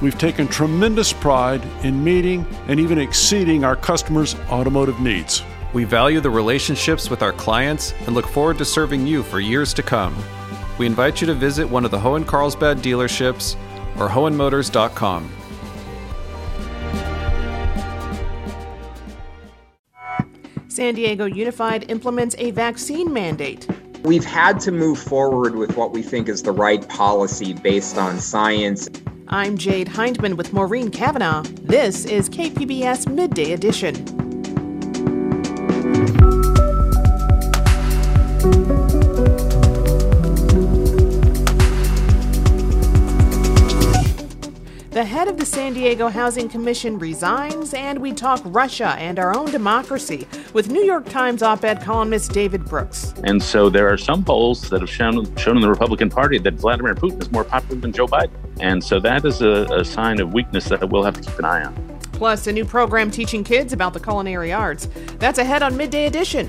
we've taken tremendous pride in meeting and even exceeding our customers' automotive needs. We value the relationships with our clients and look forward to serving you for years to come. We invite you to visit one of the Hoehn Carlsbad dealerships or hoehnmotors.com. San Diego Unified implements a vaccine mandate. We've had to move forward with what we think is the right policy based on science. I'm Jade Hindman with Maureen Cavanaugh. This is KPBS Midday Edition. The head of the San Diego Housing Commission resigns, and we talk Russia and our own democracy with New York Times op ed columnist David Brooks. And so there are some polls that have shown, shown in the Republican Party that Vladimir Putin is more popular than Joe Biden. And so that is a, a sign of weakness that we'll have to keep an eye on. Plus, a new program teaching kids about the culinary arts. That's ahead on Midday Edition.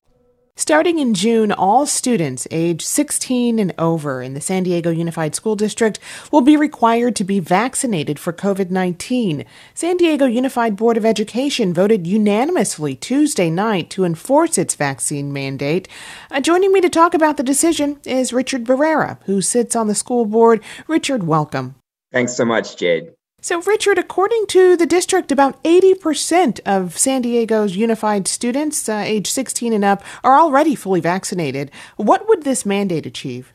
Starting in June, all students age 16 and over in the San Diego Unified School District will be required to be vaccinated for COVID 19. San Diego Unified Board of Education voted unanimously Tuesday night to enforce its vaccine mandate. Uh, joining me to talk about the decision is Richard Barrera, who sits on the school board. Richard, welcome. Thanks so much, Jade. So, Richard, according to the district, about 80% of San Diego's unified students, uh, age 16 and up, are already fully vaccinated. What would this mandate achieve?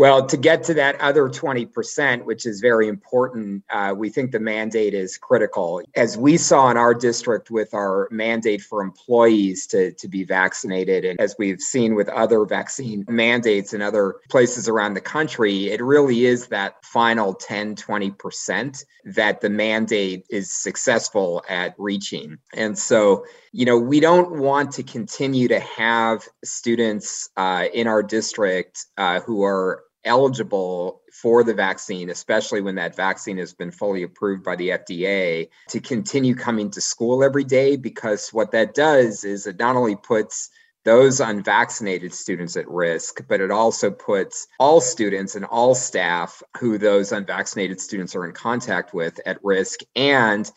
Well, to get to that other 20%, which is very important, uh, we think the mandate is critical. As we saw in our district with our mandate for employees to, to be vaccinated, and as we've seen with other vaccine mandates in other places around the country, it really is that final 10, 20% that the mandate is successful at reaching. And so, you know, we don't want to continue to have students uh, in our district uh, who are eligible for the vaccine, especially when that vaccine has been fully approved by the FDA, to continue coming to school every day because what that does is it not only puts those unvaccinated students at risk, but it also puts all students and all staff who those unvaccinated students are in contact with at risk. And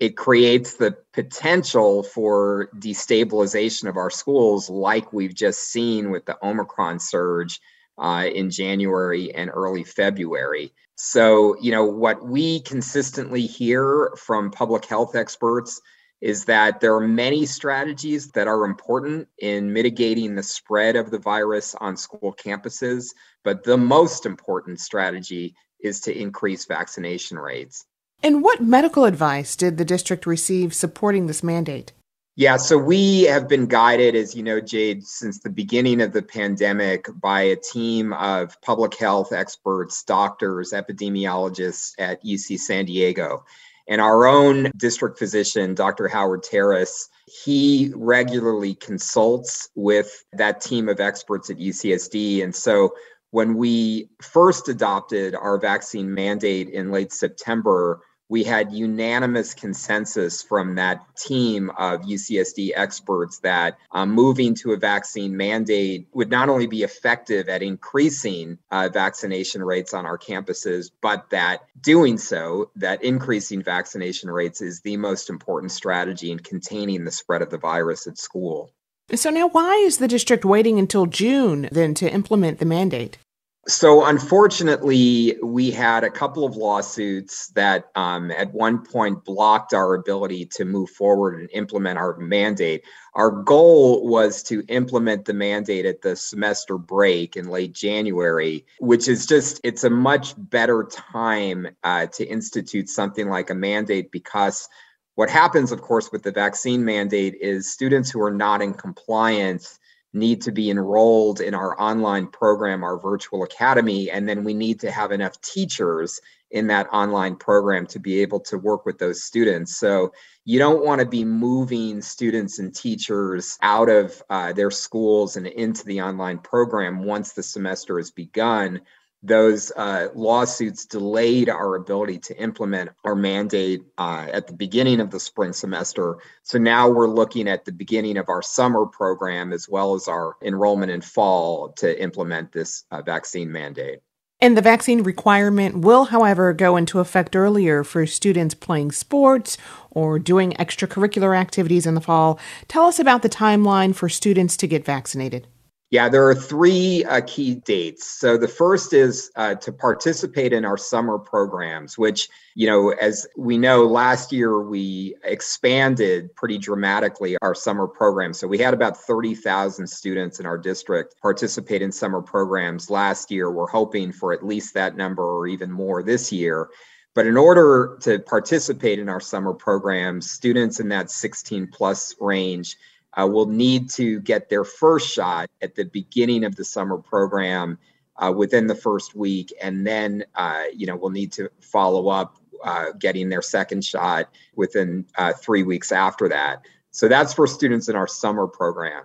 it creates the potential for destabilization of our schools, like we've just seen with the Omicron surge uh, in January and early February. So, you know, what we consistently hear from public health experts is that there are many strategies that are important in mitigating the spread of the virus on school campuses, but the most important strategy is to increase vaccination rates. And what medical advice did the district receive supporting this mandate? Yeah, so we have been guided, as you know, Jade, since the beginning of the pandemic by a team of public health experts, doctors, epidemiologists at UC San Diego. And our own district physician, Dr. Howard Taras, he regularly consults with that team of experts at UCSD. And so when we first adopted our vaccine mandate in late September, we had unanimous consensus from that team of UCSD experts that um, moving to a vaccine mandate would not only be effective at increasing uh, vaccination rates on our campuses, but that doing so, that increasing vaccination rates is the most important strategy in containing the spread of the virus at school. So, now why is the district waiting until June then to implement the mandate? So, unfortunately, we had a couple of lawsuits that um, at one point blocked our ability to move forward and implement our mandate. Our goal was to implement the mandate at the semester break in late January, which is just, it's a much better time uh, to institute something like a mandate because what happens, of course, with the vaccine mandate is students who are not in compliance need to be enrolled in our online program, our virtual academy, and then we need to have enough teachers in that online program to be able to work with those students. So you don't want to be moving students and teachers out of uh, their schools and into the online program once the semester has begun those uh, lawsuits delayed our ability to implement our mandate uh, at the beginning of the spring semester. So now we're looking at the beginning of our summer program as well as our enrollment in fall to implement this uh, vaccine mandate. And the vaccine requirement will, however, go into effect earlier for students playing sports or doing extracurricular activities in the fall. Tell us about the timeline for students to get vaccinated. Yeah, there are three uh, key dates. So the first is uh, to participate in our summer programs, which, you know, as we know, last year we expanded pretty dramatically our summer programs. So we had about 30,000 students in our district participate in summer programs last year. We're hoping for at least that number or even more this year. But in order to participate in our summer programs, students in that 16 plus range uh, will need to get their first shot at the beginning of the summer program uh, within the first week, and then uh, you know we'll need to follow up uh, getting their second shot within uh, three weeks after that. So that's for students in our summer program.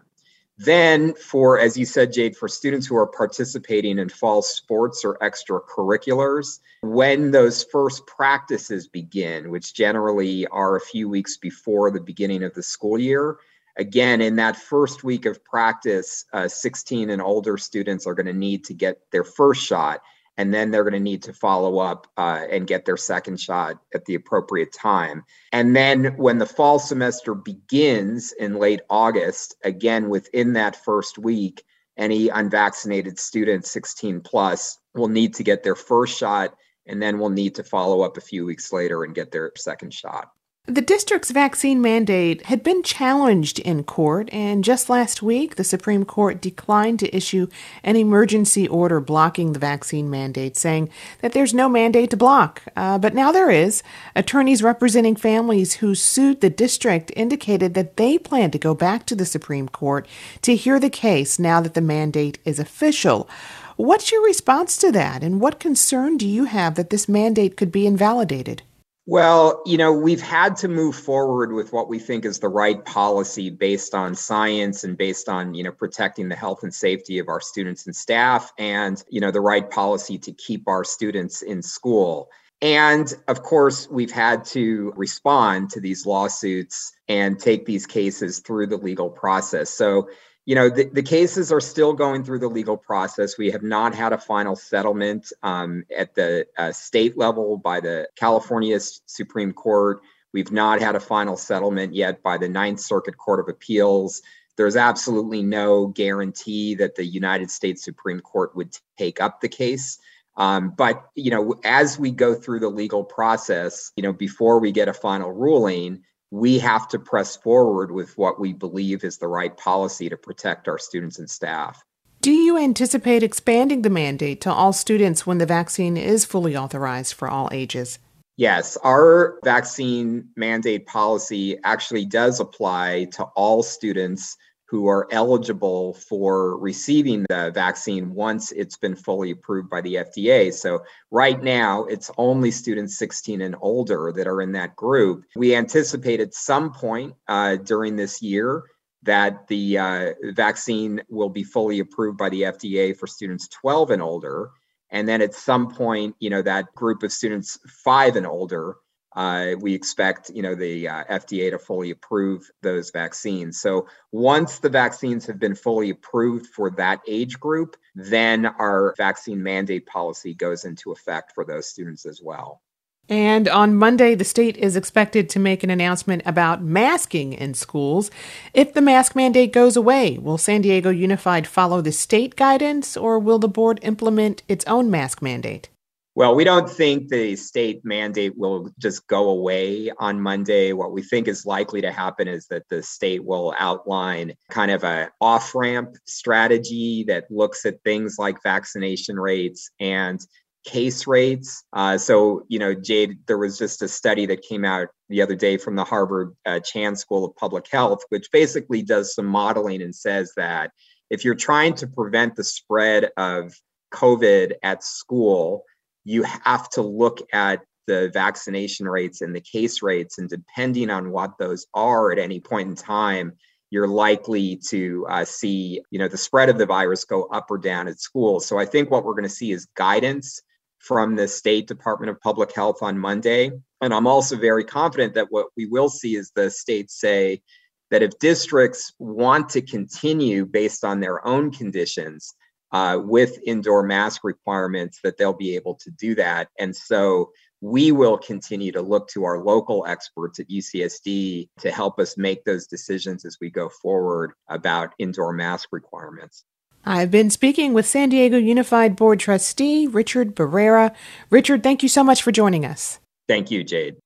Then, for as you said, Jade, for students who are participating in fall sports or extracurriculars, when those first practices begin, which generally are a few weeks before the beginning of the school year, again, in that first week of practice, uh, 16 and older students are going to need to get their first shot, and then they're going to need to follow up uh, and get their second shot at the appropriate time. And then when the fall semester begins in late August, again, within that first week, any unvaccinated students 16 plus will need to get their first shot and then will need to follow up a few weeks later and get their second shot. The district's vaccine mandate had been challenged in court, and just last week, the Supreme Court declined to issue an emergency order blocking the vaccine mandate, saying that there's no mandate to block. Uh, but now there is. Attorneys representing families who sued the district indicated that they plan to go back to the Supreme Court to hear the case now that the mandate is official. What's your response to that, and what concern do you have that this mandate could be invalidated? Well, you know, we've had to move forward with what we think is the right policy based on science and based on, you know, protecting the health and safety of our students and staff and, you know, the right policy to keep our students in school. And of course, we've had to respond to these lawsuits and take these cases through the legal process. So, you know, the, the cases are still going through the legal process. We have not had a final settlement um, at the uh, state level by the California Supreme Court. We've not had a final settlement yet by the Ninth Circuit Court of Appeals. There's absolutely no guarantee that the United States Supreme Court would take up the case. Um, but you know, as we go through the legal process, you know, before we get a final ruling, we have to press forward with what we believe is the right policy to protect our students and staff. Do you anticipate expanding the mandate to all students when the vaccine is fully authorized for all ages? Yes, our vaccine mandate policy actually does apply to all students who are eligible for receiving the vaccine once it's been fully approved by the FDA. So, right now, it's only students 16 and older that are in that group. We anticipate at some point uh, during this year that the uh, vaccine will be fully approved by the FDA for students 12 and older. And then at some point, you know, that group of students five and older uh, we expect you know the uh, FDA to fully approve those vaccines. So once the vaccines have been fully approved for that age group, then our vaccine mandate policy goes into effect for those students as well. And on Monday, the state is expected to make an announcement about masking in schools. If the mask mandate goes away, will San Diego Unified follow the state guidance or will the board implement its own mask mandate? Well, we don't think the state mandate will just go away on Monday. What we think is likely to happen is that the state will outline kind of a off-ramp strategy that looks at things like vaccination rates and case rates. Uh, so, you know, Jade, there was just a study that came out the other day from the Harvard uh, Chan School of Public Health, which basically does some modeling and says that if you're trying to prevent the spread of COVID at school, you have to look at the vaccination rates and the case rates. And depending on what those are at any point in time, you're likely to uh, see you know the spread of the virus go up or down at schools so i think what we're going to see is guidance from the State Department of Public Health on Monday. And I'm also very confident that what we will see is the states say that if districts want to continue based on their own conditions uh, with indoor mask requirements, that they'll be able to do that. And so we will continue to look to our local experts at UCSD to help us make those decisions as we go forward about indoor mask requirements. I've been speaking with San Diego Unified Board trustee Richard Barrera. Richard, thank you so much for joining us. Thank you, Jade.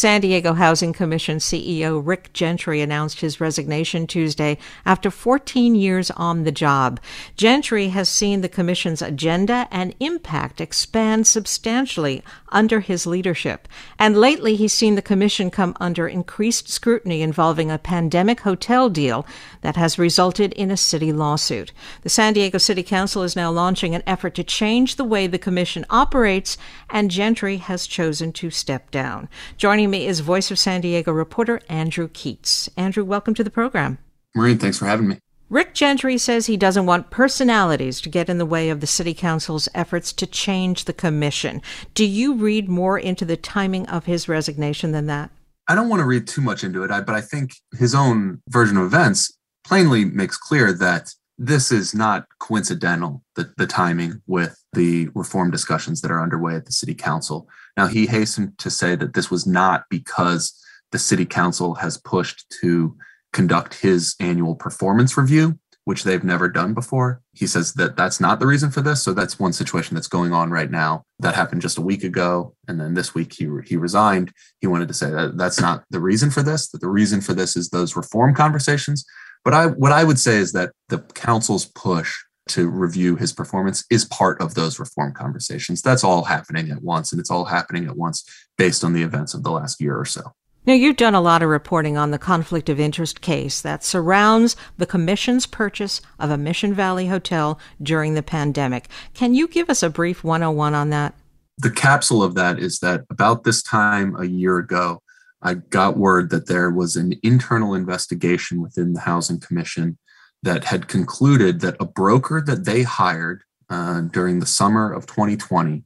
San Diego Housing Commission CEO Rick Gentry announced his resignation Tuesday after 14 years on the job. Gentry has seen the Commission's agenda and impact expand substantially under his leadership. And lately, he's seen the Commission come under increased scrutiny involving a pandemic hotel deal that has resulted in a city lawsuit. The San Diego City Council is now launching an effort to change the way the Commission operates, and Gentry has chosen to step down. Joining Joining me is Voice of San Diego reporter Andrew Keatts. Andrew, welcome to the program. Maureen, thanks for having me. Rick Gentry says he doesn't want personalities to get in the way of the City Council's efforts to change the commission. Do you read more into the timing of his resignation than that? I don't want to read too much into it, but I think his own version of events plainly makes clear that this is not coincidental, the, the timing with the reform discussions that are underway at the city council. Now, he hastened to say that this was not because the city council has pushed to conduct his annual performance review, which they've never done before. He says that that's not the reason for this. So that's one situation that's going on right now. That happened just a week ago, and then this week he he resigned. He wanted to say that that's not the reason for this. That the reason for this is those reform conversations but I what I would say is that the council's push to review his performance is part of those reform conversations. That's all happening at once, and it's all happening at once based on the events of the last year or so. Now, you've done a lot of reporting on the conflict of interest case that surrounds the Commission's purchase of a Mission Valley hotel during the pandemic. Can you give us a brief 101 on that? The capsule of that is that about this time a year ago, I got word that there was an internal investigation within the Housing Commission that had concluded that a broker that they hired uh, during the summer of 2020,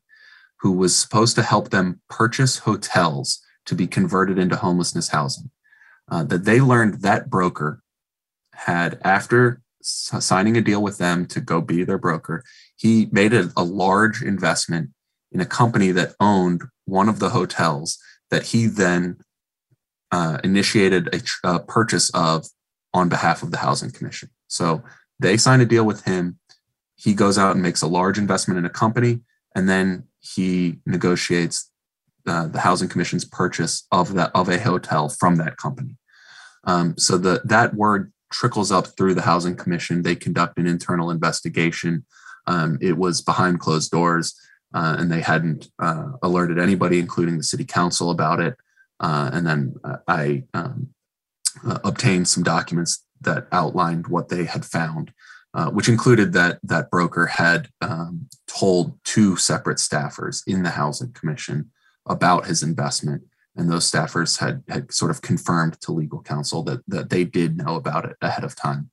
who was supposed to help them purchase hotels to be converted into homelessness housing, uh, that they learned that broker had, after signing a deal with them to go be their broker, he made a, a large investment in a company that owned one of the hotels that he then uh, initiated a, a purchase of on behalf of the Housing Commission. So they sign a deal with him. He goes out and makes a large investment in a company, and then he negotiates uh, the Housing Commission's purchase of that of a hotel from that company. Um, so the that word trickles up through the Housing Commission. They conduct an internal investigation. Um, it was behind closed doors, uh, and they hadn't uh, alerted anybody, including the city council, about it. Uh, and then uh, I um, uh, obtained some documents that outlined what they had found, uh, which included that that broker had um, told two separate staffers in the Housing Commission about his investment, and those staffers had had sort of confirmed to legal counsel that that they did know about it ahead of time.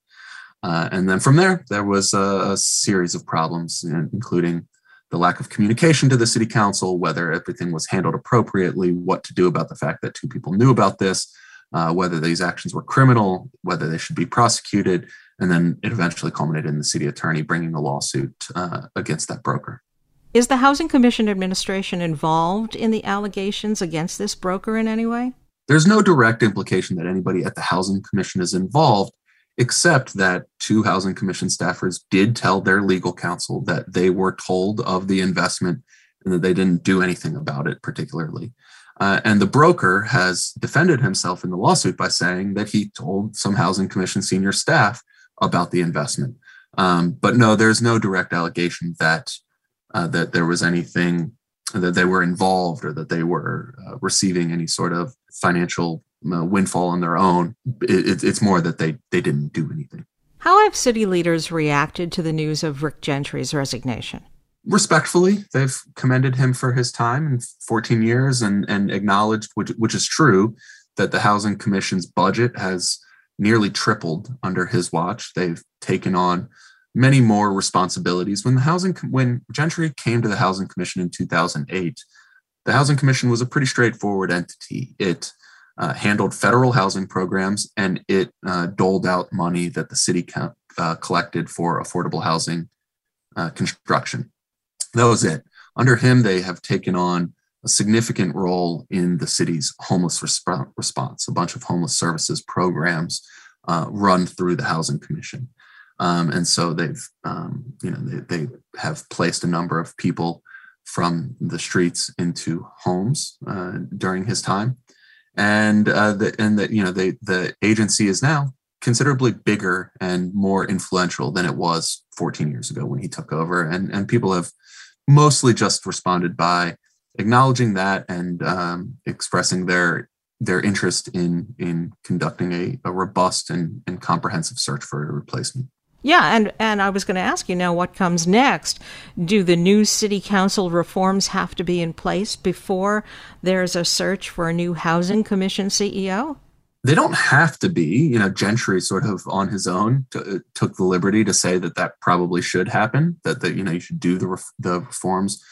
Uh, and then from there, there was a, a series of problems, including the lack of communication to the city council, whether everything was handled appropriately, what to do about the fact that two people knew about this, uh, whether these actions were criminal, whether they should be prosecuted, and then it eventually culminated in the city attorney bringing a lawsuit uh, against that broker. Is the Housing Commission administration involved in the allegations against this broker in any way? There's no direct implication that anybody at the Housing Commission is involved, except that two Housing Commission staffers did tell their legal counsel that they were told of the investment and that they didn't do anything about it particularly. Uh, and the broker has defended himself in the lawsuit by saying that he told some Housing Commission senior staff about the investment. Um, but no, there's no direct allegation that uh, that there was anything that they were involved or that they were uh, receiving any sort of financial uh, windfall on their own. It, it's more that they they didn't do anything. How have city leaders reacted to the news of Rick Gentry's resignation? Respectfully, they've commended him for his time in 14 years and, and acknowledged, which, which is true, that the Housing Commission's budget has nearly tripled under his watch. They've taken on many more responsibilities. When the housing when Gentry came to the Housing Commission in 2008, the Housing Commission was a pretty straightforward entity. It uh, handled federal housing programs and it uh, doled out money that the city co- uh, collected for affordable housing uh, construction. That was it. Under him, they have taken on a significant role in the city's homeless resp- response. A bunch of homeless services programs uh, run through the Housing Commission. Um, and so they've, um, you know, they, they, have placed a number of people from the streets into homes uh, during his time, and uh, the, and that you know they, the agency is now considerably bigger and more influential than it was 14 years ago when he took over, and and people have mostly just responded by acknowledging that and um, expressing their their interest in in conducting a, a robust and, and comprehensive search for a replacement. Yeah, and, and I was going to ask you now what comes next. Do the new city council reforms have to be in place before there's a search for a new housing commission CEO? They don't have to be. You know, Gentry sort of on his own uh, took the liberty to say that that probably should happen. That that you know you should do the ref- the reforms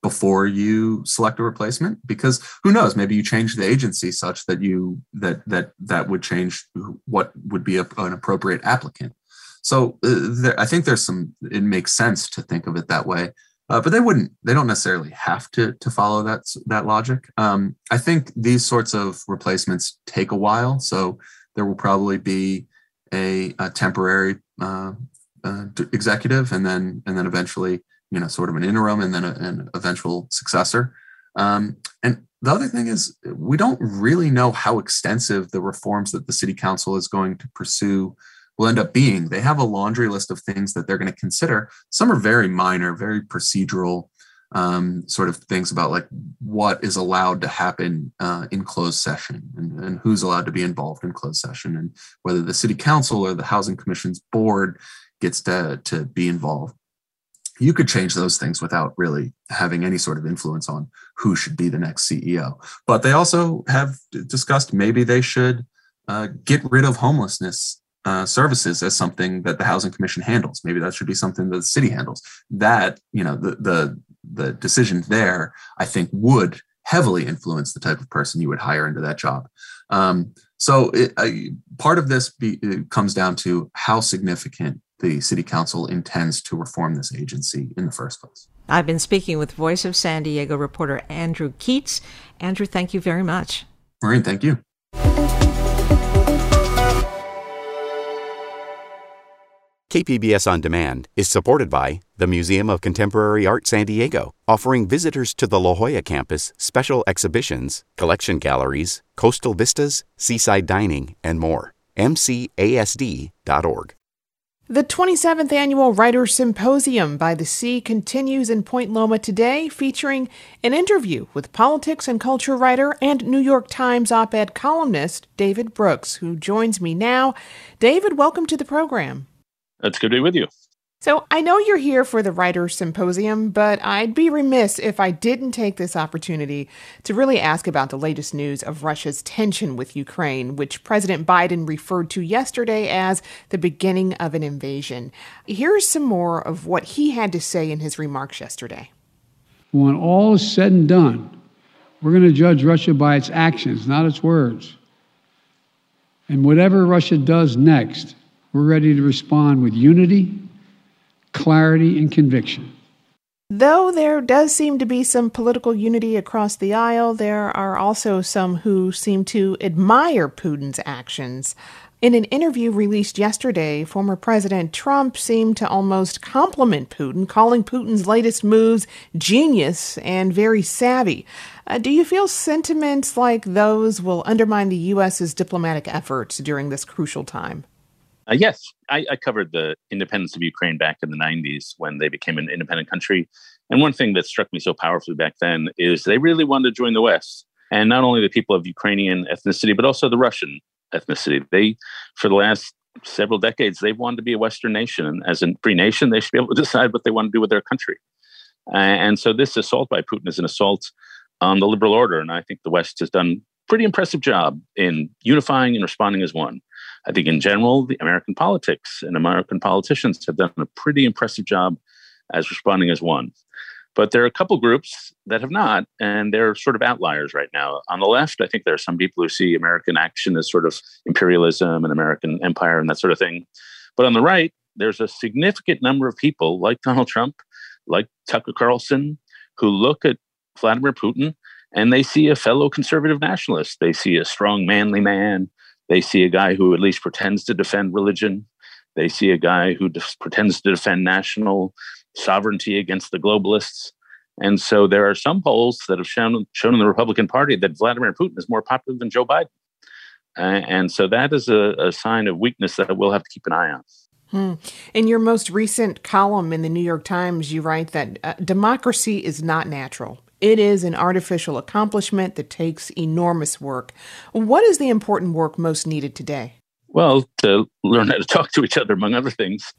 before you select a replacement because who knows maybe you change the agency such that you that that that would change what would be a, an appropriate applicant so uh, there, I think there's some. It makes sense to think of it that way, uh, but they wouldn't. They don't necessarily have to to follow that that logic. Um, I think these sorts of replacements take a while, so there will probably be a, a temporary uh, uh, executive, and then and then eventually, you know, sort of an interim, and then a, an eventual successor. Um, and the other thing is, we don't really know how extensive the reforms that the city council is going to pursue will end up being. They have a laundry list of things that they're going to consider. Some are very minor, very procedural um, sort of things about like what is allowed to happen uh, in closed session and, and, who's allowed to be involved in closed session and whether the city council or the housing commission's board gets to, to be involved. You could change those things without really having any sort of influence on who should be the next CEO. But they also have discussed maybe they should uh, get rid of homelessness uh, services as something that the housing commission handles. Maybe that should be something that the city handles. That you know the the the decision there, I think, would heavily influence the type of person you would hire into that job. Um, so it, part of this be, comes down to how significant the city council intends to reform this agency in the first place. I've been speaking with Voice of San Diego reporter Andrew Keatts. Andrew, thank you very much. Maureen, thank you. KPBS On Demand is supported by the Museum of Contemporary Art San Diego, offering visitors to the La Jolla campus special exhibitions, collection galleries, coastal vistas, seaside dining, and more. MCASD.org. The 27th Annual Writers Symposium by the Sea continues in Point Loma today, featuring an interview with politics and culture writer and New York Times op ed columnist David Brooks, who joins me now. David, welcome to the program. It's good to be with you. So, I know you're here for the Writers' Symposium, but I'd be remiss if I didn't take this opportunity to really ask about the latest news of Russia's tension with Ukraine, which President Biden referred to yesterday as the beginning of an invasion. Here's some more of what he had to say in his remarks yesterday. When all is said and done, we're going to judge Russia by its actions, not its words. And whatever Russia does next, we're ready to respond with unity, clarity, and conviction. Though there does seem to be some political unity across the aisle, there are also some who seem to admire Putin's actions. In an interview released yesterday, former President Trump seemed to almost compliment Putin, calling Putin's latest moves genius and very savvy. Uh, do you feel sentiments like those will undermine the U.S.'s diplomatic efforts during this crucial time? Uh, yes, I, I, covered the independence of Ukraine back in the 90s when they became an independent country. And one thing that struck me so powerfully back then is they really wanted to join the West. And not only the people of Ukrainian ethnicity, but also the Russian ethnicity. They, for the last several decades, they've wanted to be a Western nation. And as a free nation, they should be able to decide what they want to do with their country. Uh, and so this assault by Putin is an assault on the liberal order. And I think the West has done pretty impressive job in unifying and responding as one. I think in general, the American politics and American politicians have done a pretty impressive job as responding as one. But there are a couple groups that have not, and they're sort of outliers right now. On the left, I think there are some people who see American action as sort of imperialism and American empire and that sort of thing. But on the right, there's a significant number of people like Donald Trump, like Tucker Carlson, who look at Vladimir Putin and they see a fellow conservative nationalist. They see a strong, manly man. They see a guy who at least pretends to defend religion. They see a guy who pretends to defend national sovereignty against the globalists. And so there are some polls that have shown, shown in the Republican Party that Vladimir Putin is more popular than Joe Biden. Uh, and so that is a, a, sign of weakness that we'll have to keep an eye on. Hmm. In your most recent column in the New York Times, you write that uh, democracy is not natural. It is an artificial accomplishment that takes enormous work. What is the important work most needed today? Well, to learn how to talk to each other, among other things,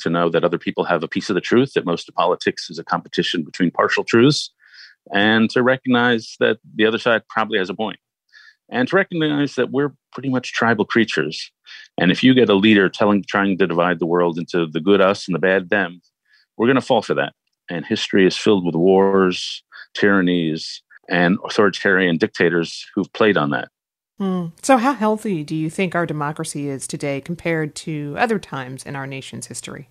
to know that other people have a piece of the truth, that most of politics is a competition between partial truths, and to recognize that the other side probably has a point, and to recognize that we're pretty much tribal creatures. And if you get a leader telling, trying to divide the world into the good us and the bad them, we're going to fall for that. And history is filled with wars, tyrannies, and authoritarian dictators who've played on that. Hmm. So, how healthy do you think our democracy is today compared to other times in our nation's history?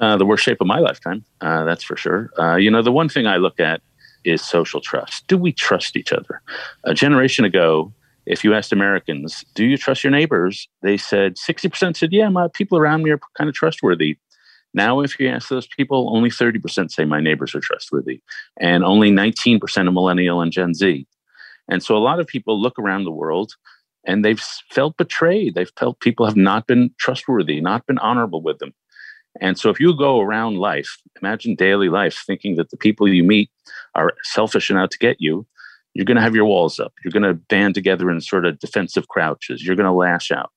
Uh, the worst shape of my lifetime, uh, that's for sure. Uh, you know, the one thing I look at is social trust. Do we trust each other? A generation ago, if you asked Americans, do you trust your neighbors? They said 60% said, yeah, my people around me are kind of trustworthy. Now, if you ask those people, only 30% say my neighbors are trustworthy, and only 19% of millennial and Gen Z. And so a lot of people look around the world and they've felt betrayed. They've felt people have not been trustworthy, not been honorable with them. And so if you go around life, imagine daily life, thinking that the people you meet are selfish and out to get you, you're going to have your walls up. You're going to band together in sort of defensive crouches. You're going to lash out.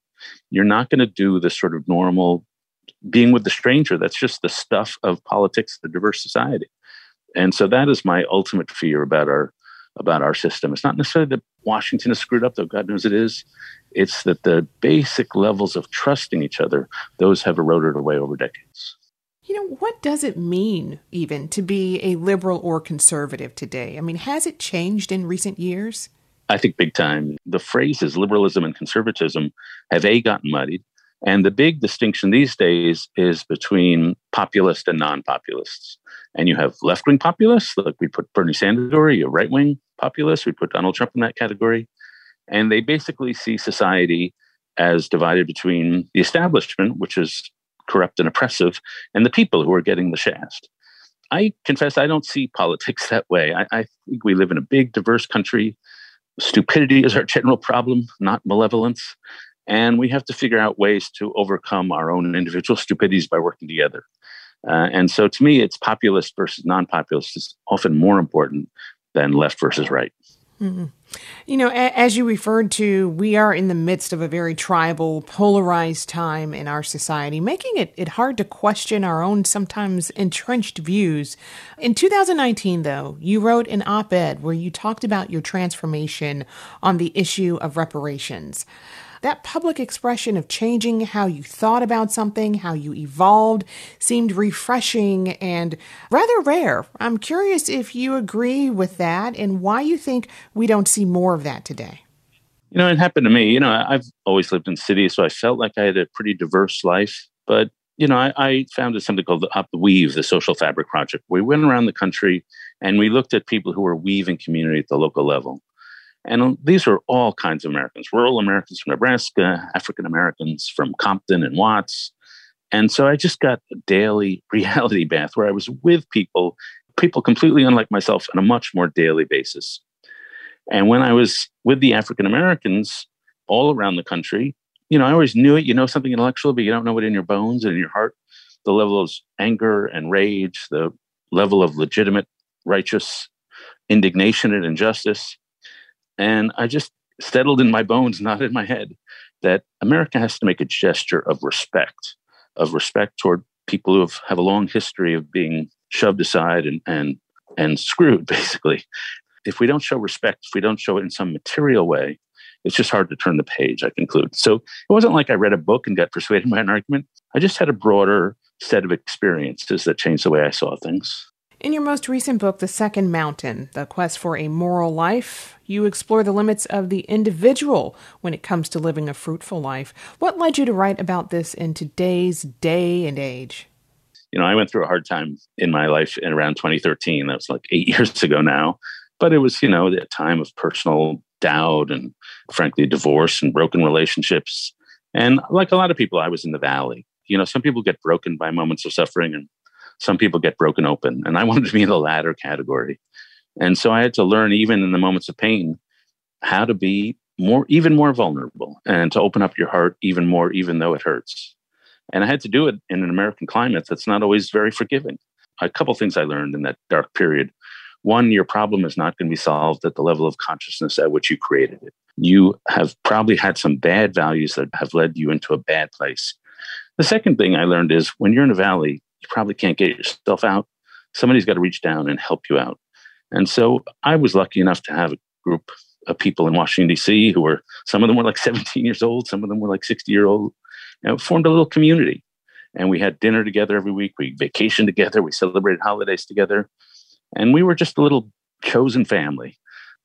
You're not going to do the sort of normal being with the stranger. That's just the stuff of politics, the diverse society. And so that is my ultimate fear about our about our system. It's not necessarily that Washington is screwed up, though God knows it is. It's that the basic levels of trusting each other, those have eroded away over decades. You know, what does it mean even to be a liberal or conservative today? I mean, has it changed in recent years? I think big time. The phrases liberalism and conservatism have A, gotten muddied, and the big distinction these days is between populist and non populists. And you have left wing populists, like we put Bernie Sanders, or you right wing populists, we put Donald Trump in that category. And they basically see society as divided between the establishment, which is corrupt and oppressive, and the people who are getting the shaft. I confess I don't see politics that way. I, I think we live in a big, diverse country. Stupidity is our general problem, not malevolence. And we have to figure out ways to overcome our own individual stupidities by working together. Uh, and so to me, it's populist versus non populist is often more important than left versus right. Mm-hmm. You know, a- as you referred to, we are in the midst of a very tribal, polarized time in our society, making it, it hard to question our own sometimes entrenched views. In 2019, though, you wrote an op ed where you talked about your transformation on the issue of reparations that public expression of changing how you thought about something, how you evolved, seemed refreshing and rather rare. I'm curious if you agree with that and why you think we don't see more of that today. You know, it happened to me. You know, I've always lived in cities, so I felt like I had a pretty diverse life. But, you know, I, I founded something called the Up the Weave, the Social Fabric Project. We went around the country and we looked at people who were weaving community at the local level. And these are all kinds of Americans rural Americans from Nebraska, African Americans from Compton and Watts. And so I just got a daily reality bath where I was with people, people completely unlike myself on a much more daily basis. And when I was with the African Americans all around the country, you know, I always knew it. You know something intellectual, but you don't know it in your bones and in your heart. The level of anger and rage, the level of legitimate, righteous indignation and injustice. And I just settled in my bones, not in my head, that America has to make a gesture of respect, of respect toward people who have, have a long history of being shoved aside and, and, and screwed, basically if we don't show respect, if we don't show it in some material way, it's just hard to turn the page, I conclude. So it wasn't like I read a book and got persuaded by an argument. I just had a broader set of experiences that changed the way I saw things. In your most recent book, The Second Mountain The Quest for a Moral Life, you explore the limits of the individual when it comes to living a fruitful life. What led you to write about this in today's day and age? You know, I went through a hard time in my life in around 2013. That was like eight years ago now. But it was, you know, a time of personal doubt and frankly divorce and broken relationships. And like a lot of people, I was in the valley. You know, some people get broken by moments of suffering and some people get broken open. And I wanted to be in the latter category. And so I had to learn, even in the moments of pain, how to be more, even more vulnerable and to open up your heart even more, even though it hurts. And I had to do it in an American climate that's not always very forgiving. A couple things I learned in that dark period one, your problem is not going to be solved at the level of consciousness at which you created it. You have probably had some bad values that have led you into a bad place. The second thing I learned is when you're in a valley, you probably can't get yourself out. Somebody's got to reach down and help you out. And so I was lucky enough to have a group of people in Washington, D.C., who were some of them were like 17 years old, some of them were like 60 year old, and formed a little community. And we had dinner together every week. We vacationed together. We celebrated holidays together. And we were just a little chosen family.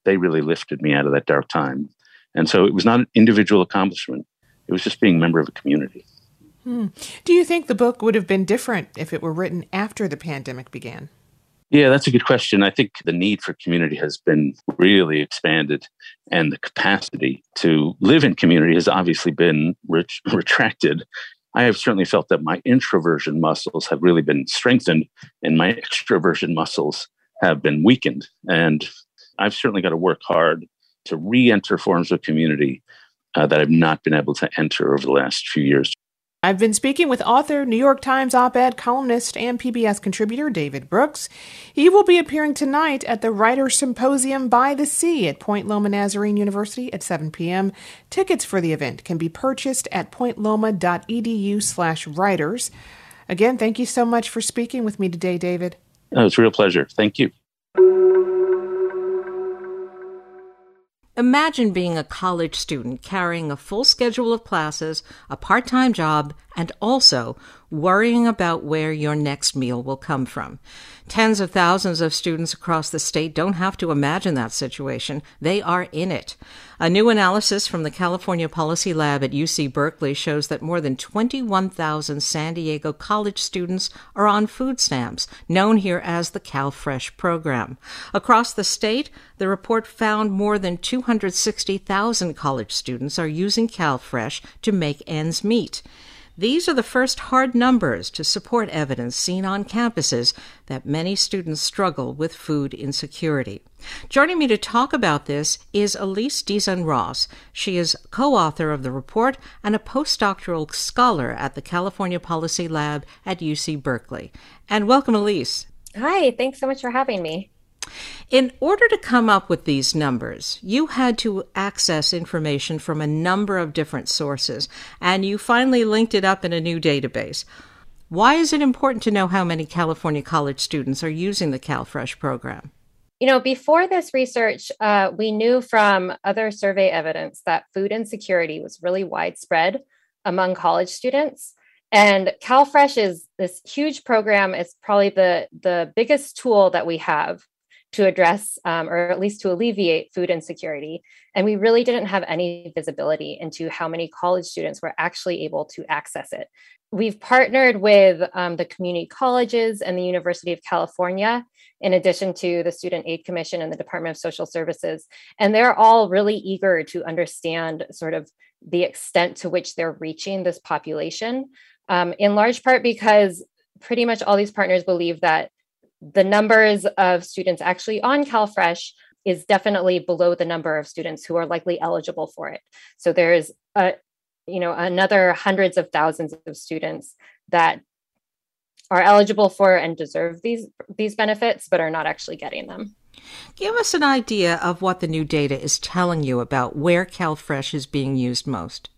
They really lifted me out of that dark time. And so it was not an individual accomplishment, it was just being a member of a community. Hmm. Do you think the book would have been different if it were written after the pandemic began? Yeah, that's a good question. I think the need for community has been really expanded, and the capacity to live in community has obviously been ret- retracted. I have certainly felt that my introversion muscles have really been strengthened, and my extroversion muscles have been weakened. And I've certainly got to work hard to re enter forms of community uh, that I've not been able to enter over the last few years. I've been speaking with author, New York Times op ed columnist, and PBS contributor David Brooks. He will be appearing tonight at the Writer Symposium by the Sea at Point Loma Nazarene University at 7 p.m. Tickets for the event can be purchased at pointloma.edu slash writers. Again, thank you so much for speaking with me today, David. Oh, it's a real pleasure. Thank you. Imagine being a college student carrying a full schedule of classes, a part time job, and also worrying about where your next meal will come from. Tens of thousands of students across the state don't have to imagine that situation. They are in it. A new analysis from the California Policy Lab at UC Berkeley shows that more than 21,000 San Diego college students are on food stamps, known here as the CalFresh program. Across the state, the report found more than 260,000 college students are using CalFresh to make ends meet. These are the first hard numbers to support evidence seen on campuses that many students struggle with food insecurity. Joining me to talk about this is Elise Dizon Ross. She is co author of the report and a postdoctoral scholar at the California Policy Lab at UC Berkeley. And welcome, Elise. Hi, thanks so much for having me. In order to come up with these numbers, you had to access information from a number of different sources, and you finally linked it up in a new database. Why is it important to know how many California college students are using the CalFresh program? You know, before this research, uh, we knew from other survey evidence that food insecurity was really widespread among college students. And CalFresh is this huge program. It's probably the, the biggest tool that we have to address um, or at least to alleviate food insecurity. And we really didn't have any visibility into how many college students were actually able to access it. We've partnered with um, the community colleges and the University of California, in addition to the Student Aid Commission and the Department of Social Services. And they're all really eager to understand sort of the extent to which they're reaching this population, um, in large part because pretty much all these partners believe that the numbers of students actually on CalFresh is definitely below the number of students who are likely eligible for it. So there's a, you know, another hundreds of thousands of students that are eligible for and deserve these these benefits, but are not actually getting them. Give us an idea of what the new data is telling you about where CalFresh is being used most.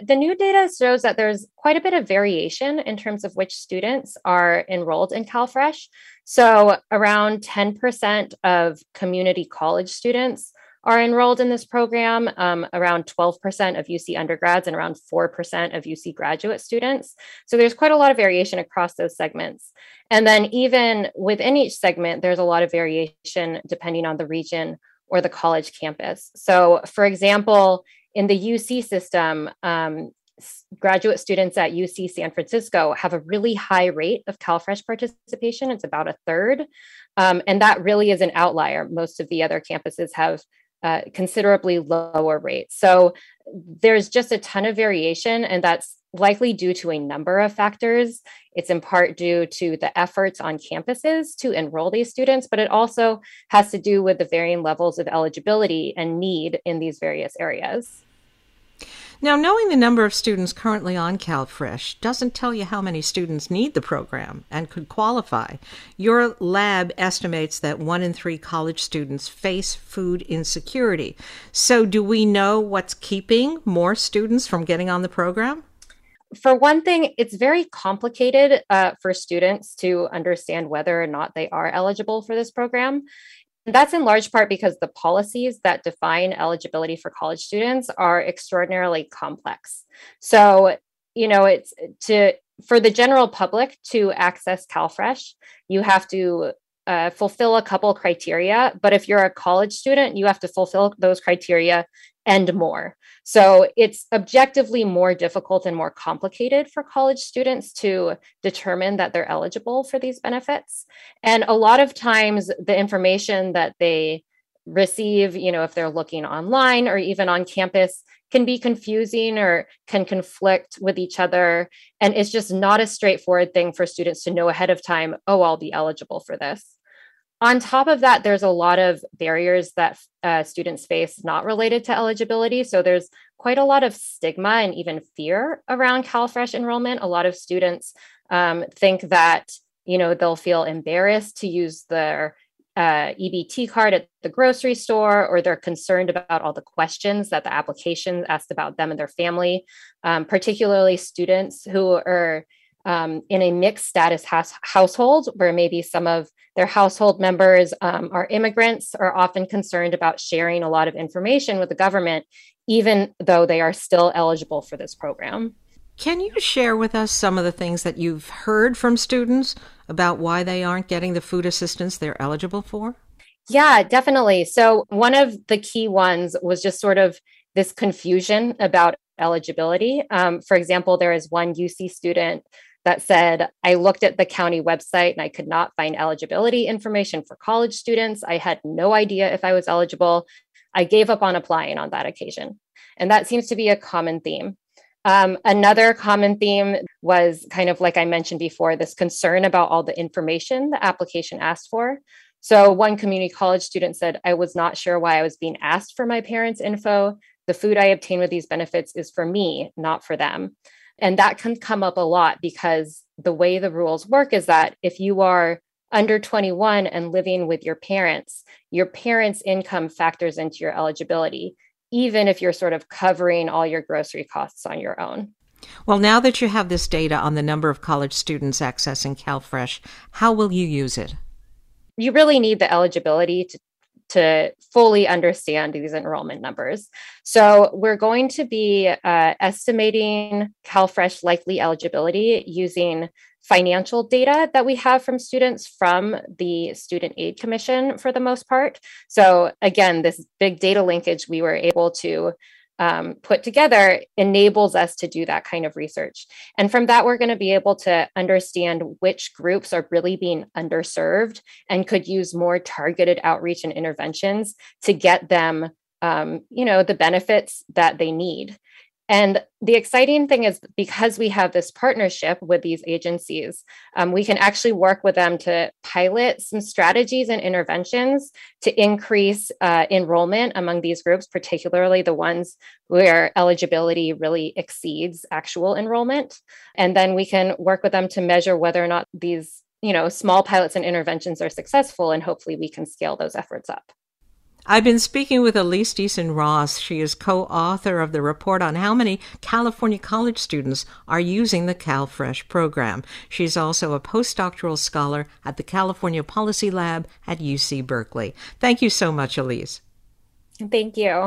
The new data shows that there's quite a bit of variation in terms of which students are enrolled in CalFresh. So, around 10% of community college students are enrolled in this program, um, around 12% of UC undergrads and around 4% of UC graduate students. So, there's quite a lot of variation across those segments. And then, even within each segment, there's a lot of variation depending on the region or the college campus. So, for example, in the UC system, um, graduate students at UC San Francisco have a really high rate of CalFresh participation. It's about a third. Um, and that really is an outlier. Most of the other campuses have uh, considerably lower rates. So there's just a ton of variation, and that's likely due to a number of factors. It's in part due to the efforts on campuses to enroll these students, but it also has to do with the varying levels of eligibility and need in these various areas. Now, knowing the number of students currently on CalFresh doesn't tell you how many students need the program and could qualify. Your lab estimates that one in three college students face food insecurity. So, do we know what's keeping more students from getting on the program? For one thing, it's very complicated uh, for students to understand whether or not they are eligible for this program. And that's in large part because the policies that define eligibility for college students are extraordinarily complex. So, you know, it's to for the general public to access CalFresh, you have to uh, fulfill a couple criteria. But if you're a college student, you have to fulfill those criteria and more. So it's objectively more difficult and more complicated for college students to determine that they're eligible for these benefits. And a lot of times, the information that they receive, you know, if they're looking online or even on campus, can be confusing or can conflict with each other. And it's just not a straightforward thing for students to know ahead of time, oh, I'll be eligible for this. On top of that, there's a lot of barriers that uh, students face not related to eligibility. So there's quite a lot of stigma and even fear around CalFresh enrollment. A lot of students um, think that you know they'll feel embarrassed to use their uh, EBT card at the grocery store, or they're concerned about all the questions that the application asked about them and their family, um, particularly students who are um, in a mixed status house, household where maybe some of their household members um, are immigrants are often concerned about sharing a lot of information with the government even though they are still eligible for this program. Can you share with us some of the things that you've heard from students about why they aren't getting the food assistance they're eligible for? Yeah definitely. So one of the key ones was just sort of this confusion about eligibility. Um, for example there is one uc student that said, I looked at the county website and I could not find eligibility information for college students. I had no idea if I was eligible. I gave up on applying on that occasion. And that seems to be a common theme. Um, another common theme was kind of like I mentioned before this concern about all the information the application asked for. So, one community college student said, I was not sure why I was being asked for my parents' info. The food I obtain with these benefits is for me, not for them. And that can come up a lot because the way the rules work is that if you are under 21 and living with your parents, your parents' income factors into your eligibility, even if you're sort of covering all your grocery costs on your own. Well, now that you have this data on the number of college students accessing CalFresh, how will you use it? You really need the eligibility to to fully understand these enrollment numbers. So we're going to be uh, estimating CalFresh likely eligibility using financial data that we have from students from the Student Aid Commission for the most part. So, again, this big data linkage we were able to um, put together enables us to do that kind of research. And from that, we're going to be able to understand which groups are really being underserved and could use more targeted outreach and interventions to get them, um, you know, the benefits that they need. And the exciting thing is because we have this partnership with these agencies, um, we can actually work with them to pilot some strategies and interventions to increase uh, enrollment among these groups, particularly the ones where eligibility really exceeds actual enrollment. And then we can work with them to measure whether or not these you know small pilots and interventions are successful and hopefully we can scale those efforts up I've been speaking with Elise Dizon-Ross. She is co author of the report on how many California college students are using the CalFresh program. She's also a postdoctoral scholar at the California Policy Lab at UC Berkeley. Thank you so much, Elise. Thank you.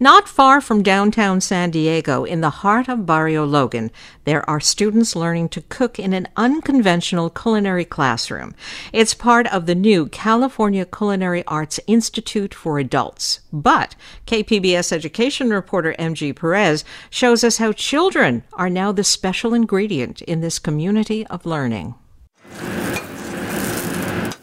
Not far from downtown San Diego, in the heart of Barrio Logan, there are students learning to cook in an unconventional culinary classroom. It's part of the new California Culinary Arts Institute for Adults. But KPBS education reporter MG Perez shows us how children are now the special ingredient in this community of learning.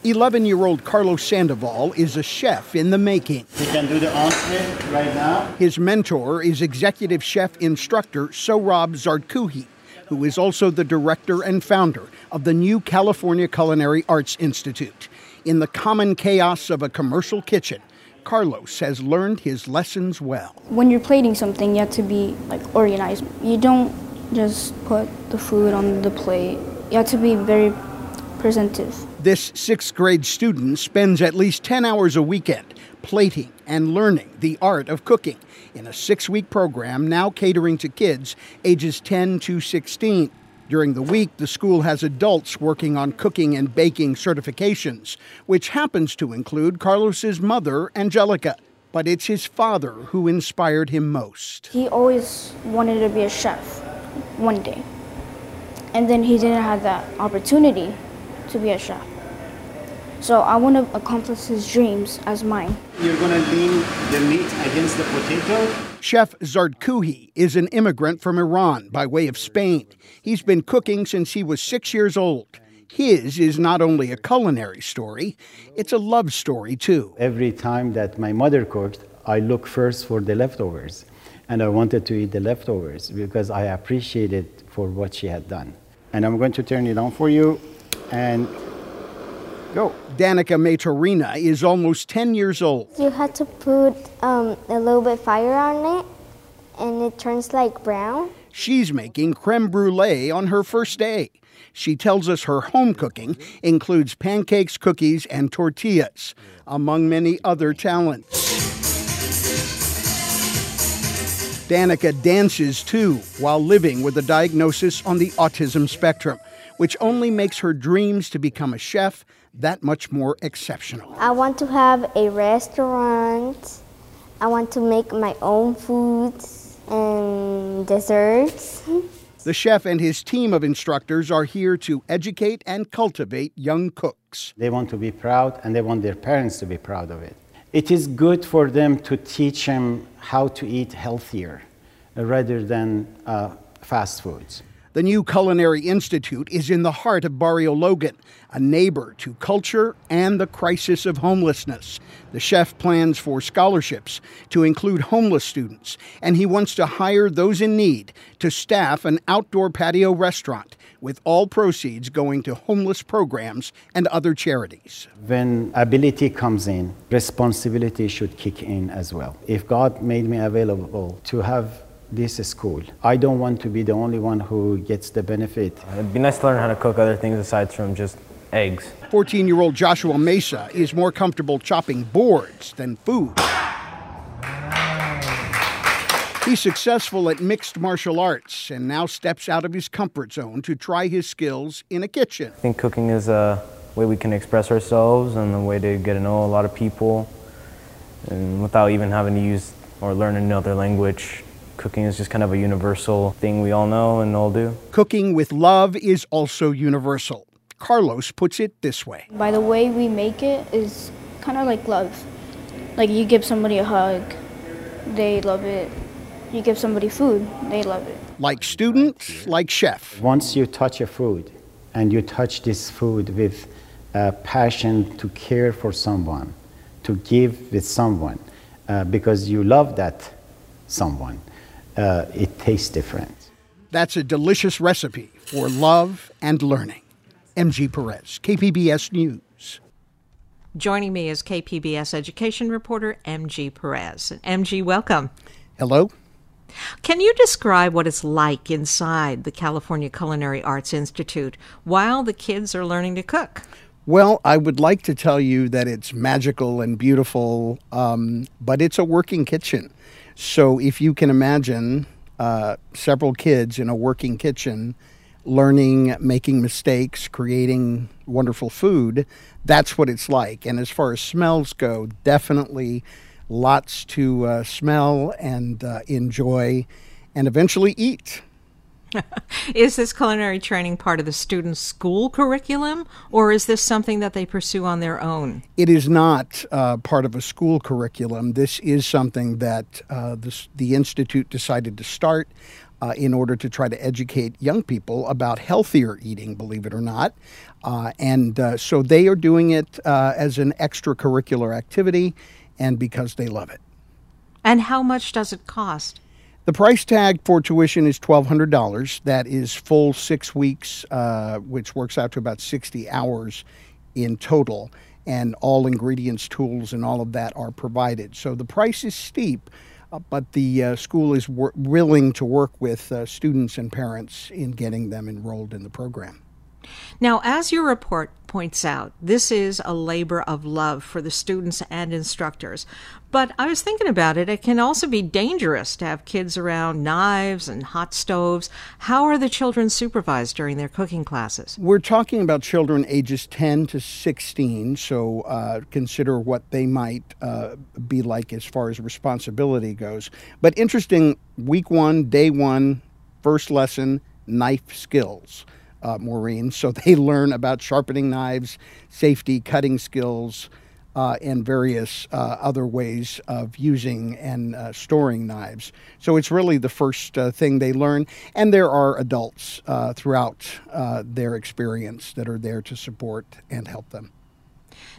11 year old Carlos Sandoval is a chef in the making. He can do the entree right now. His mentor is executive chef instructor Sohrab Zardkuhi, who is also the director and founder of the new California Culinary Arts Institute. In the common chaos of a commercial kitchen, Carlos has learned his lessons well. When you're plating something, you have to be like organized. You don't just put the food on the plate. You have to be very presentive. This sixth grade student spends at least 10 hours a weekend plating and learning the art of cooking in a six week program now catering to kids ages 10 to 16. During the week, the school has adults working on cooking and baking certifications, which happens to include Carlos's mother, Angelica. But it's his father who inspired him most. He always wanted to be a chef one day. And then he didn't have that opportunity to be a chef. So I want to accomplish his dreams as mine. You're going to lean the meat against the potato. Chef Zardkuhi is an immigrant from Iran by way of Spain. He's been cooking since he was six years old. His is not only a culinary story, it's a love story too. Every time that my mother cooked, I look first for the leftovers. And I wanted to eat the leftovers because I appreciated for what she had done. And I'm going to turn it on for you and Go. Danica Maitorina is almost 10 years old. You have to put um, a little bit fire on it, and it turns like brown. She's making creme brulee on her first day. She tells us her home cooking includes pancakes, cookies, and tortillas, among many other talents. Danica dances too while living with a diagnosis on the autism spectrum, which only makes her dreams to become a chef that much more exceptional. I want to have a restaurant. I want to make my own foods and desserts. The chef and his team of instructors are here to educate and cultivate young cooks. They want to be proud and they want their parents to be proud of it. It is good for them to teach them how to eat healthier rather than uh, fast foods. The new Culinary Institute is in the heart of Barrio Logan, a neighbor to culture and the crisis of homelessness. The chef plans for scholarships to include homeless students, and he wants to hire those in need to staff an outdoor patio restaurant, with all proceeds going to homeless programs and other charities. When ability comes in, responsibility should kick in as well. If God made me available to have this school. I don't want to be the only one who gets the benefit. It'd be nice to learn how to cook other things aside from just eggs. 14 year old Joshua Mesa is more comfortable chopping boards than food. He's successful at mixed martial arts and now steps out of his comfort zone to try his skills in a kitchen. I think cooking is a way we can express ourselves and a way to get to know a lot of people and without even having to use or learn another language. Cooking is just kind of a universal thing we all know and all do. Cooking with love is also universal. Carlos puts it this way By the way we make it is kind of like love. Like you give somebody a hug, they love it. You give somebody food, they love it. Like student, like chef. Once you touch a food and you touch this food with a passion to care for someone, to give with someone, uh, because you love that someone, uh, it tastes different. That's a delicious recipe for love and learning. MG Perez, KPBS News. Joining me is KPBS education reporter MG Perez. MG, welcome. Hello. Can you describe what it's like inside the California Culinary Arts Institute while the kids are learning to cook? Well, I would like to tell you that it's magical and beautiful, um, but it's a working kitchen. So if you can imagine uh, several kids in a working kitchen learning, making mistakes, creating wonderful food, that's what it's like. And as far as smells go, definitely lots to uh, smell and uh, enjoy and eventually eat. is this culinary training part of the students' school curriculum, or is this something that they pursue on their own? It is not uh, part of a school curriculum. This is something that uh, this, the Institute decided to start uh, in order to try to educate young people about healthier eating, believe it or not. Uh, and uh, so they are doing it uh, as an extracurricular activity and because they love it. And how much does it cost? The price tag for tuition is $1,200. That is full six weeks, uh, which works out to about 60 hours in total. And all ingredients, tools, and all of that are provided. So the price is steep, uh, but the uh, school is willing to work with uh, students and parents in getting them enrolled in the program. Now, as your report points out, this is a labor of love for the students and instructors. But I was thinking about it, it can also be dangerous to have kids around knives and hot stoves. How are the children supervised during their cooking classes? We're talking about children ages 10 to 16, so uh, consider what they might uh, be like as far as responsibility goes. But interesting, week one, day one, first lesson, knife skills uh, Maureen. So they learn about sharpening knives, safety, cutting skills, uh, and various uh, other ways of using and uh, storing knives. So it's really the first uh, thing they learn. And there are adults uh, throughout their experience that are there to support and help them.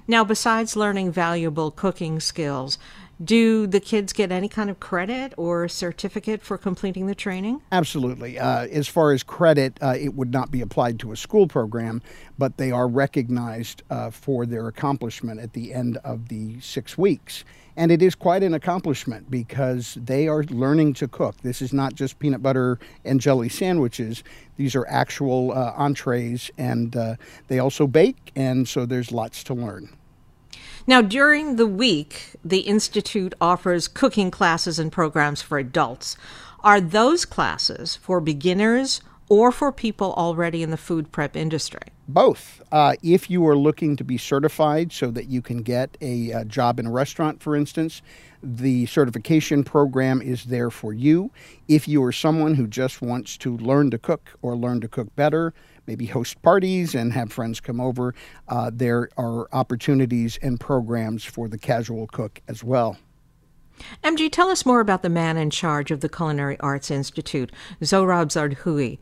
Now, besides learning valuable cooking skills, do the kids get any kind of credit or certificate for completing the training? Absolutely. Uh, as far as credit, uh, it would not be applied to a school program, but they are recognized uh, for their accomplishment at the end of the six weeks. And it is quite an accomplishment because they are learning to cook. This is not just peanut butter and jelly sandwiches, these are actual uh, entrees, and uh, they also bake, and so there's lots to learn. Now, during the week, the Institute offers cooking classes and programs for adults. Are those classes for beginners or for people already in the food prep industry? Both. Uh, if you are looking to be certified so that you can get a, a, job in a restaurant, for instance, the certification program is there for you. If you are someone who just wants to learn to cook or learn to cook better, maybe host parties and have friends come over. Uh, there are opportunities and programs for the casual cook as well. MG, tell us more about the man in charge of the Culinary Arts Institute, Sohrab Zardkuhi.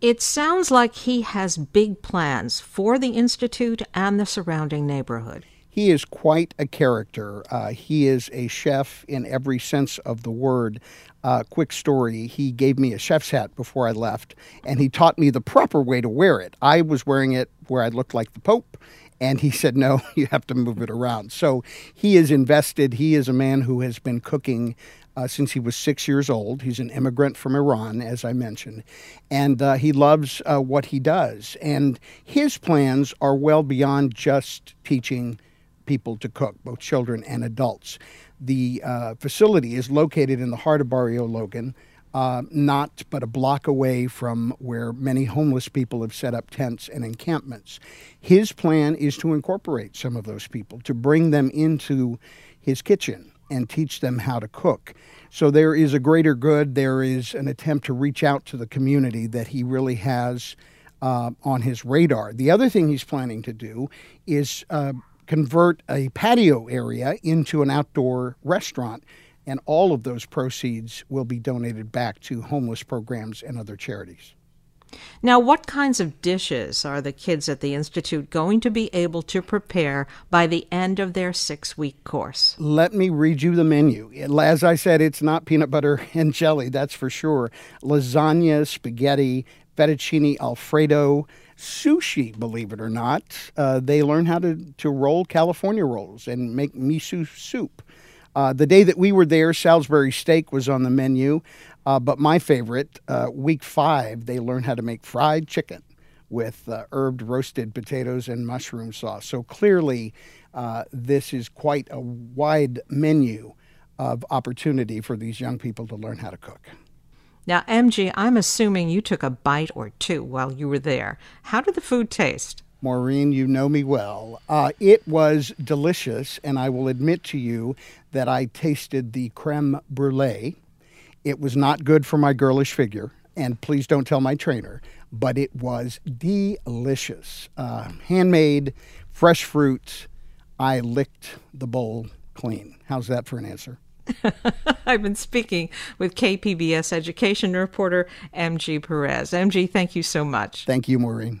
It sounds like he has big plans for the Institute and the surrounding neighborhood. He is quite a character. Uh, he is a chef in every sense of the word. Uh, quick story he gave me a chef's hat before I left, and he taught me the proper way to wear it. I was wearing it where I looked like the Pope, and he said, No, you have to move it around. So he is invested. He is a man who has been cooking uh, since he was six years old. He's an immigrant from Iran, as I mentioned, and uh, he loves uh, what he does. And his plans are well beyond just teaching people to cook, both children and adults. The uh, facility is located in the heart of Barrio Logan. Uh, not but a block away from where many homeless people have set up tents and encampments. His plan is to incorporate some of those people, to bring them into his kitchen and teach them how to cook. So there is a greater good. There is an attempt to reach out to the community that he really has uh, on his radar. The other thing he's planning to do is uh, convert a patio area into an outdoor restaurant. And all of those proceeds will be donated back to homeless programs and other charities. Now, what kinds of dishes are the kids at the Institute going to be able to prepare by the end of their six week course? Let me read you the menu. As I said, it's not peanut butter and jelly, that's for sure. Lasagna, spaghetti, fettuccine alfredo, sushi, believe it or not. Uh, they learn how to, to roll California rolls and make miso soup. Uh, the day that we were there, Salisbury steak was on the menu. Uh, but my favorite, uh, week five, they learned how to make fried chicken with uh, herbed roasted potatoes and mushroom sauce. So clearly, uh, this is quite a wide menu of opportunity for these young people to learn how to cook. Now, MG, I'm assuming you took a bite or two while you were there. How did the food taste? Maureen, you know me well. Uh, it was delicious, and I will admit to you that I tasted the creme brulee. It was not good for my girlish figure, and please don't tell my trainer, but it was delicious. Uh, handmade, fresh fruits. I licked the bowl clean. How's that for an answer? I've been speaking with KPBS education reporter MG Perez. MG, thank you so much. Thank you, Maureen.